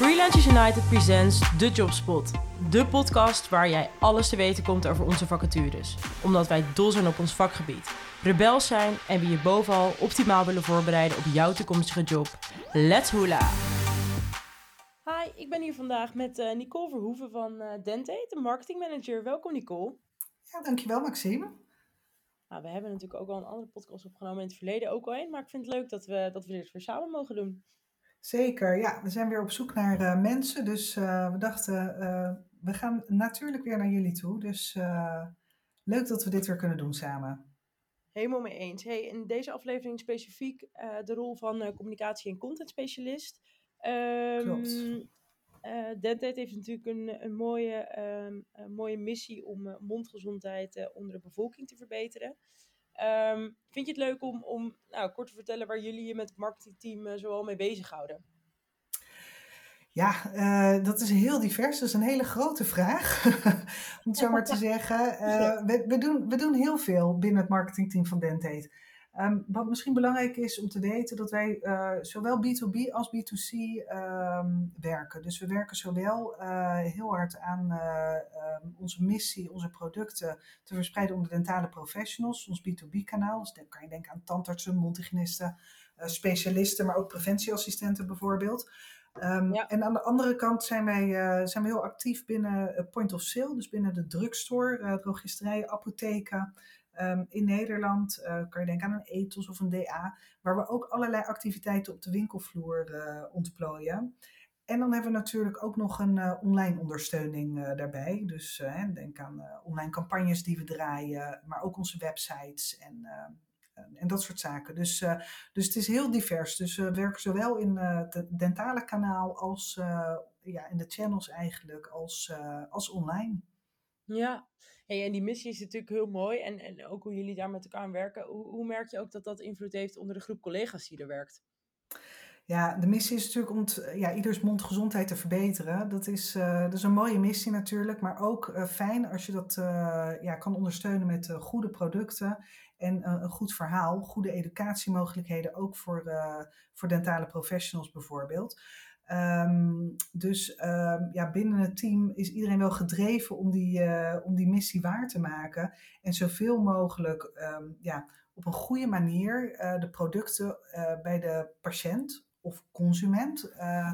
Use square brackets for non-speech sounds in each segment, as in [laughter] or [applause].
Freelancers United presents The Jobspot. De podcast waar jij alles te weten komt over onze vacatures. Omdat wij dol zijn op ons vakgebied, rebels zijn en we je bovenal optimaal willen voorbereiden op jouw toekomstige job. Let's hula! Hi, ik ben hier vandaag met uh, Nicole Verhoeven van uh, Dente, de marketingmanager. Welkom Nicole. Ja, dankjewel Maxime. Nou, we hebben natuurlijk ook al een andere podcast opgenomen in het verleden, ook al een. Maar ik vind het leuk dat we, dat we dit weer samen mogen doen. Zeker, ja. We zijn weer op zoek naar uh, mensen. Dus uh, we dachten, uh, we gaan natuurlijk weer naar jullie toe. Dus leuk dat we dit weer kunnen doen samen. Helemaal mee eens. Hey, in deze aflevering specifiek de rol van communicatie- en content specialist. Um, Klopt. Dentate heeft natuurlijk een, een mooie, um, een mooie missie om mondgezondheid onder de bevolking te verbeteren. Um, vind je het leuk om, om nou, kort te vertellen waar jullie je met het marketingteam uh, zoal mee bezighouden? Ja, uh, dat is heel divers. Dat is een hele grote vraag, [laughs] om het zo maar te zeggen. Uh, we, we, doen, we doen heel veel binnen het marketingteam van Dentate. Um, wat misschien belangrijk is om te weten, dat wij uh, zowel B2B als B2C um, werken. Dus we werken zowel uh, heel hard aan uh, um, onze missie, onze producten te verspreiden onder dentale professionals, ons B2B-kanaal. Dus dan kan je denken aan tandartsen, mondhygiënisten, specialisten, maar ook preventieassistenten bijvoorbeeld. Um, ja. En aan de andere kant zijn wij, uh, zijn we heel actief binnen point of sale, dus binnen de drugstore, uh, drogisterijen, apotheken. Um, in Nederland uh, kan je denken aan een ethos of een DA, waar we ook allerlei activiteiten op de winkelvloer ontplooien. En dan hebben we natuurlijk ook nog een online ondersteuning daarbij. Dus denk aan online campagnes die we draaien, maar ook onze websites en en dat soort zaken. Dus, dus het is heel divers. Dus we werken zowel in het dentale kanaal als ja, in de channels eigenlijk, als, als online. Ja, hey, en die missie is natuurlijk heel mooi. En, en ook hoe jullie daar met elkaar werken. Hoe, hoe merk je ook dat dat invloed heeft onder de groep collega's die er werkt? Ja, de missie is natuurlijk om t, ja, ieders mondgezondheid te verbeteren. Dat is, uh, dat is een mooie missie natuurlijk, maar ook uh, fijn als je dat ja, kan ondersteunen met goede producten en een goed verhaal, goede educatiemogelijkheden, ook voor, voor dentale professionals bijvoorbeeld. Um, dus um, ja, binnen het team is iedereen wel gedreven om die, om die missie waar te maken en zoveel mogelijk um, ja, op een goede manier de producten bij de patiënt of consument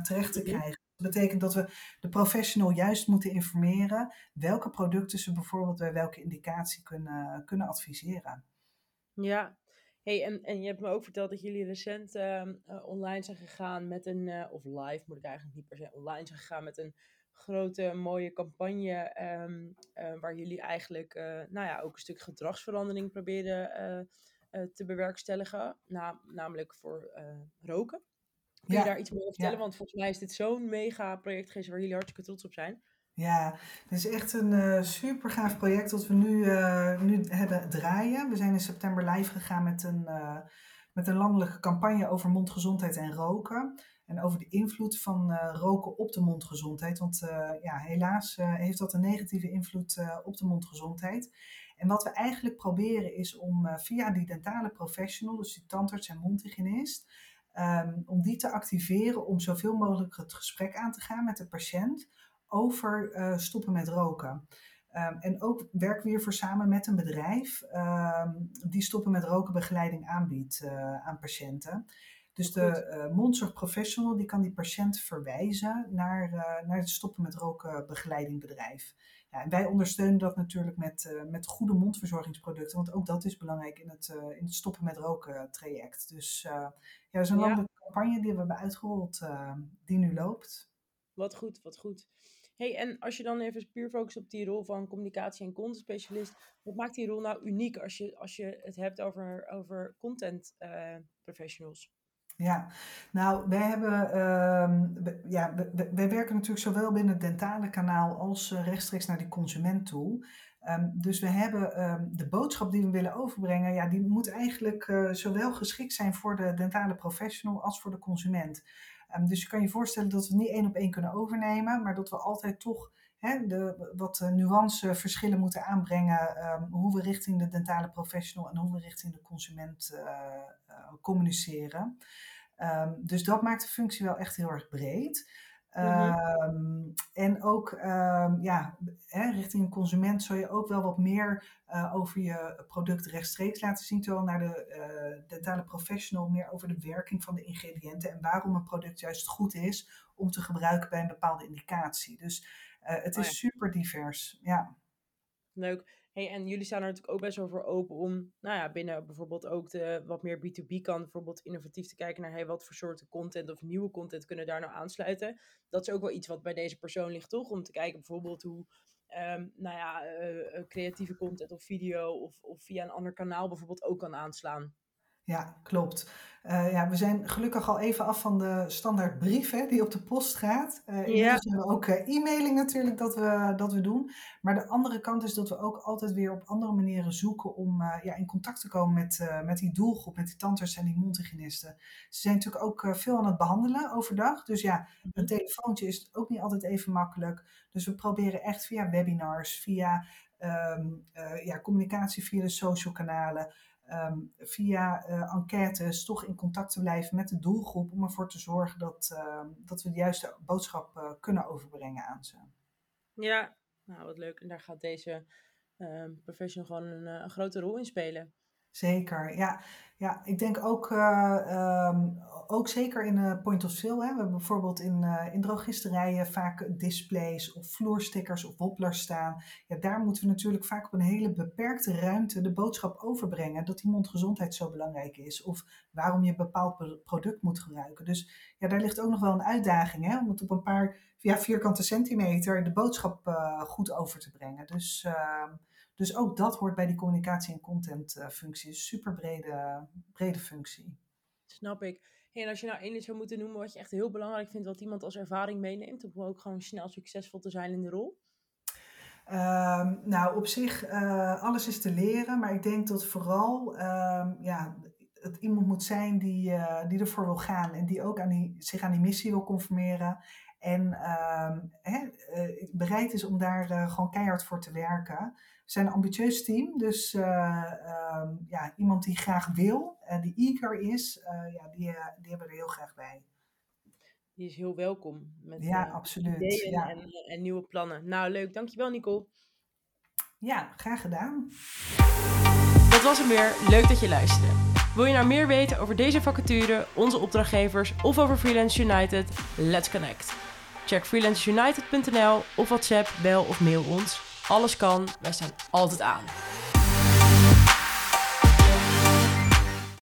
terecht te krijgen. Dat betekent dat we de professional juist moeten informeren welke producten ze bijvoorbeeld bij welke indicatie kunnen, kunnen adviseren. Ja, hey, en, en je hebt me ook verteld dat jullie recent uh, online zijn gegaan met een, uh, of live moet ik eigenlijk niet per se online zijn gegaan met een grote mooie campagne um, waar jullie eigenlijk nou ja, ook een stuk gedragsverandering proberen te bewerkstelligen, na, namelijk voor roken. Kun je daar iets meer over vertellen? Ja. Want volgens mij is dit zo'n mega project geweest waar jullie hartstikke trots op zijn. Ja, het is echt een uh, super gaaf project dat we nu, uh, nu hebben draaien. We zijn in september live gegaan met een, uh, met een landelijke campagne over mondgezondheid en roken. En over de invloed van roken op de mondgezondheid. Want ja, helaas heeft dat een negatieve invloed op de mondgezondheid. En wat we eigenlijk proberen is om via die dentale professional, dus die tandarts en mondhygiënist, Um, om die te activeren om zoveel mogelijk het gesprek aan te gaan met de patiënt over uh, stoppen met roken. Um, en ook werken we hiervoor samen met een bedrijf um, die stoppen met roken begeleiding aanbiedt uh, aan patiënten. Dus de uh, mondzorgprofessional die kan die patiënt verwijzen naar, naar het stoppen met roken begeleidingbedrijf. Ja, en wij ondersteunen dat natuurlijk met, met goede mondverzorgingsproducten, want ook dat is belangrijk in het, in het stoppen met roken traject. Dus ja, dat is een ja. landelijke campagne die we hebben uitgerold, die nu loopt. Wat goed, wat goed. Hey, en als je dan even puur focust op die rol van communicatie- en content specialist, wat maakt die rol nou uniek als je, als je het hebt over, over content uh, professionals? Ja, nou, wij hebben, um, ja, wij werken natuurlijk zowel binnen het dentale kanaal als uh, rechtstreeks naar die consument toe. Um, dus we hebben um, de boodschap die we willen overbrengen, ja, die moet eigenlijk uh, zowel geschikt zijn voor de dentale professional als voor de consument. Um, dus je kan je voorstellen dat we het niet één op één kunnen overnemen, maar dat we altijd toch de, wat nuanceverschillen moeten aanbrengen. Hoe we richting de dentale professional en hoe we richting de consument uh, communiceren. Dus dat maakt de functie wel echt heel erg breed. Ehm, en ook ehm, ja, hè, richting een consument zou je ook wel wat meer uh, over je product rechtstreeks laten zien. Terwijl naar de uh, dentale professional meer over de werking van de ingrediënten en waarom een product juist goed is om te gebruiken bij een bepaalde indicatie. Dus uh, het is oh ja. super divers. Ja. Leuk. Hey, en jullie staan er natuurlijk ook best wel voor open om, nou ja, binnen bijvoorbeeld ook de wat meer B2B kan, bijvoorbeeld innovatief te kijken naar, hey, wat voor soorten content of nieuwe content kunnen daar nou aansluiten. Dat is ook wel iets wat bij deze persoon ligt, toch? Om te kijken bijvoorbeeld hoe, um, nou ja, uh, creatieve content of video of, of via een ander kanaal bijvoorbeeld ook kan aanslaan. Ja, klopt. Uh, ja, we zijn gelukkig al even af van de standaard brief hè, die op de post gaat. Uh, inmiddels hebben we ook uh, e-mailing natuurlijk dat we, dat we doen. Maar de andere kant is dat we ook altijd weer op andere manieren zoeken om ja, in contact te komen met, met die doelgroep, met die tandarts en die mondhygiënisten. Ze zijn natuurlijk ook veel aan het behandelen overdag. Dus ja, een mhm. telefoontje is ook niet altijd even makkelijk. Dus we proberen echt via webinars, via um, ja, communicatie via de social kanalen um, via uh, enquêtes toch in contact te blijven met de doelgroep om ervoor te zorgen dat, uh, dat we de juiste boodschap uh, kunnen overbrengen aan ze. Ja, nou wat leuk. En daar gaat deze ehm, professional gewoon een, een grote rol in spelen. Zeker, ja. Ja, ik denk ook, uh, um, ook zeker in uh, point of sale. Hè. We hebben bijvoorbeeld in, uh, in drogisterijen vaak displays of vloerstickers of wobblers staan. Ja, daar moeten we natuurlijk vaak op een hele beperkte ruimte de boodschap overbrengen dat die mondgezondheid zo belangrijk is. Of waarom je een bepaald product moet gebruiken. Dus ja, daar ligt ook nog wel een uitdaging hè, om het op een paar ja, vierkante centimeter de boodschap goed over te brengen. Dus ehm, dus ook dat hoort bij die communicatie- en contentfunctie. Super brede, brede functie. Snap ik. En als je nou één zou moeten noemen wat je echt heel belangrijk vindt, wat iemand als ervaring meeneemt, om ook gewoon snel succesvol te zijn in de rol? Um, nou, op zich, uh, alles is te leren, maar ik denk dat vooral um, ja, het iemand moet zijn die, uh, die ervoor wil gaan en die ook aan die, zich aan die missie wil conformeren. En hè, uh, bereid is om daar gewoon keihard voor te werken. We zijn een ambitieus team, dus uh, ja, iemand die graag wil, die eager is, ja, die, die hebben we er heel graag bij. Die is heel welkom met ja, absoluut. ideeën ja. En, en, nieuwe plannen. Nou, leuk. Dankjewel, Nicole. Ja, graag gedaan. Dat was hem weer. Leuk dat je luisterde. Wil je nou meer weten over deze vacature, onze opdrachtgevers of over Freelance United? Let's connect. Check freelanceunited.nl of WhatsApp, bel of mail ons. Alles kan, wij staan altijd aan.